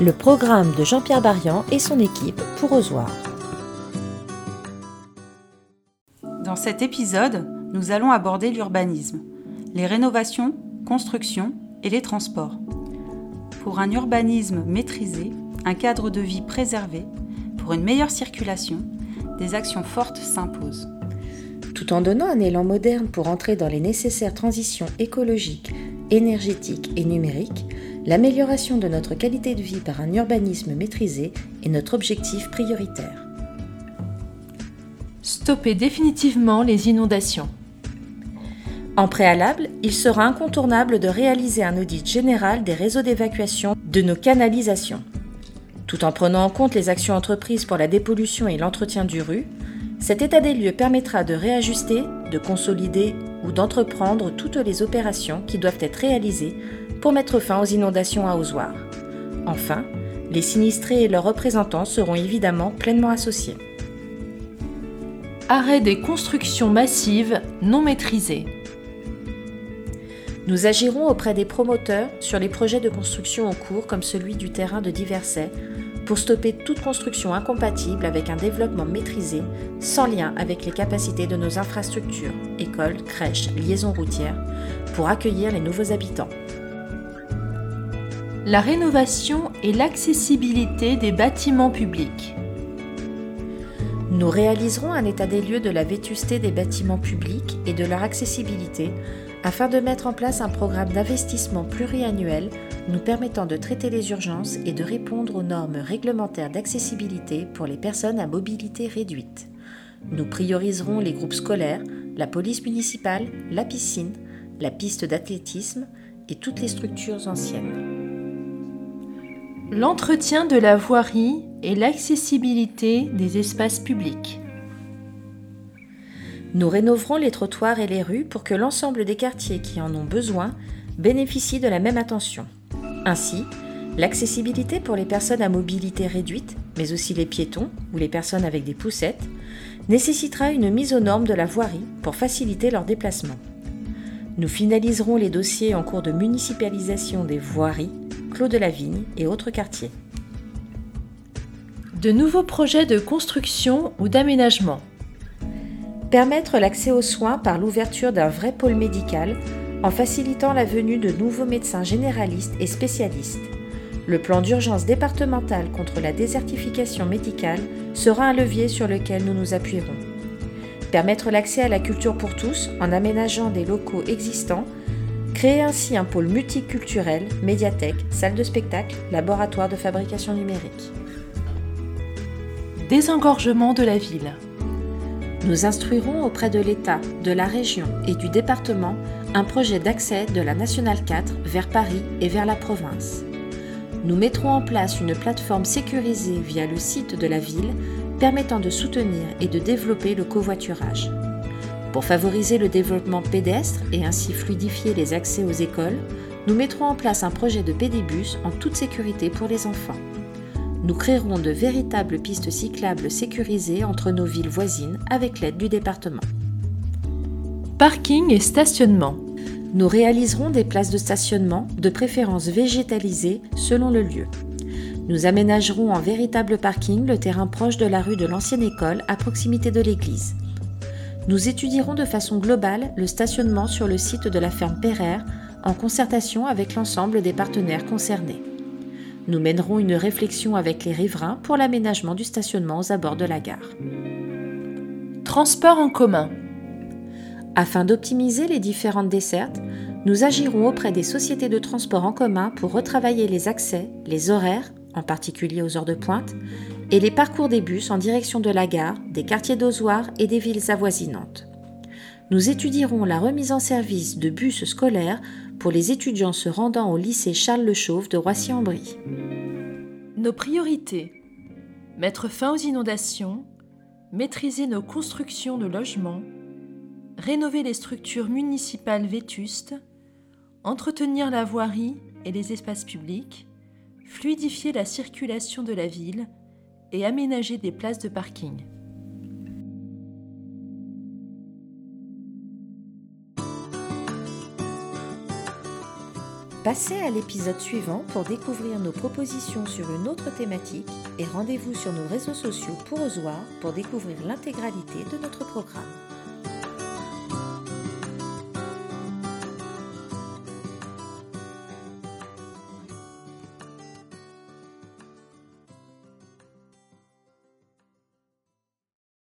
le programme de Jean-Pierre Barian et son équipe pour Ozoir. Dans cet épisode, nous allons aborder l'urbanisme, les rénovations, constructions et les transports. Pour un urbanisme maîtrisé, un cadre de vie préservé, pour une meilleure circulation, des actions fortes s'imposent. Tout en donnant un élan moderne pour entrer dans les nécessaires transitions écologiques, énergétiques et numériques, l'amélioration de notre qualité de vie par un urbanisme maîtrisé est notre objectif prioritaire. Stopper définitivement les inondations. En préalable, il sera incontournable de réaliser un audit général des réseaux d'évacuation de nos canalisations. Tout en prenant en compte les actions entreprises pour la dépollution et l'entretien du rue, cet état des lieux permettra de réajuster, de consolider ou d'entreprendre toutes les opérations qui doivent être réalisées pour mettre fin aux inondations à Ozoir. Enfin, les sinistrés et leurs représentants seront évidemment pleinement associés. Arrêt des constructions massives non maîtrisées. Nous agirons auprès des promoteurs sur les projets de construction en cours comme celui du terrain de Diverset pour stopper toute construction incompatible avec un développement maîtrisé sans lien avec les capacités de nos infrastructures, écoles, crèches, liaisons routières, pour accueillir les nouveaux habitants. La rénovation et l'accessibilité des bâtiments publics. Nous réaliserons un état des lieux de la vétusté des bâtiments publics et de leur accessibilité afin de mettre en place un programme d'investissement pluriannuel nous permettant de traiter les urgences et de répondre aux normes réglementaires d'accessibilité pour les personnes à mobilité réduite. Nous prioriserons les groupes scolaires, la police municipale, la piscine, la piste d'athlétisme et toutes les structures anciennes. L'entretien de la voirie et l'accessibilité des espaces publics. Nous rénoverons les trottoirs et les rues pour que l'ensemble des quartiers qui en ont besoin bénéficient de la même attention. Ainsi, l'accessibilité pour les personnes à mobilité réduite, mais aussi les piétons ou les personnes avec des poussettes, nécessitera une mise aux normes de la voirie pour faciliter leur déplacement. Nous finaliserons les dossiers en cours de municipalisation des voiries, Clos de la Vigne et autres quartiers. De nouveaux projets de construction ou d'aménagement permettre l'accès aux soins par l'ouverture d'un vrai pôle médical en facilitant la venue de nouveaux médecins généralistes et spécialistes. Le plan d'urgence départemental contre la désertification médicale sera un levier sur lequel nous nous appuierons. Permettre l'accès à la culture pour tous en aménageant des locaux existants, créer ainsi un pôle multiculturel, médiathèque, salle de spectacle, laboratoire de fabrication numérique. Désengorgement de la ville. Nous instruirons auprès de l'État, de la région et du département un projet d'accès de la Nationale 4 vers Paris et vers la province. Nous mettrons en place une plateforme sécurisée via le site de la ville permettant de soutenir et de développer le covoiturage. Pour favoriser le développement pédestre et ainsi fluidifier les accès aux écoles, nous mettrons en place un projet de pédibus en toute sécurité pour les enfants nous créerons de véritables pistes cyclables sécurisées entre nos villes voisines avec l'aide du département. Parking et stationnement. Nous réaliserons des places de stationnement, de préférence végétalisées selon le lieu. Nous aménagerons en véritable parking le terrain proche de la rue de l'ancienne école à proximité de l'église. Nous étudierons de façon globale le stationnement sur le site de la ferme Pereire en concertation avec l'ensemble des partenaires concernés. Nous mènerons une réflexion avec les riverains pour l'aménagement du stationnement aux abords de la gare. Transport en commun. Afin d'optimiser les différentes dessertes, nous agirons auprès des sociétés de transport en commun pour retravailler les accès, les horaires, en particulier aux heures de pointe, et les parcours des bus en direction de la gare, des quartiers d'Ozoir et des villes avoisinantes. Nous étudierons la remise en service de bus scolaires pour les étudiants se rendant au lycée Charles Le Chauve de Roissy-en-Brie. Nos priorités mettre fin aux inondations, maîtriser nos constructions de logements, rénover les structures municipales vétustes, entretenir la voirie et les espaces publics, fluidifier la circulation de la ville et aménager des places de parking. Passez à l'épisode suivant pour découvrir nos propositions sur une autre thématique et rendez-vous sur nos réseaux sociaux pour Ozoir pour découvrir l'intégralité de notre programme.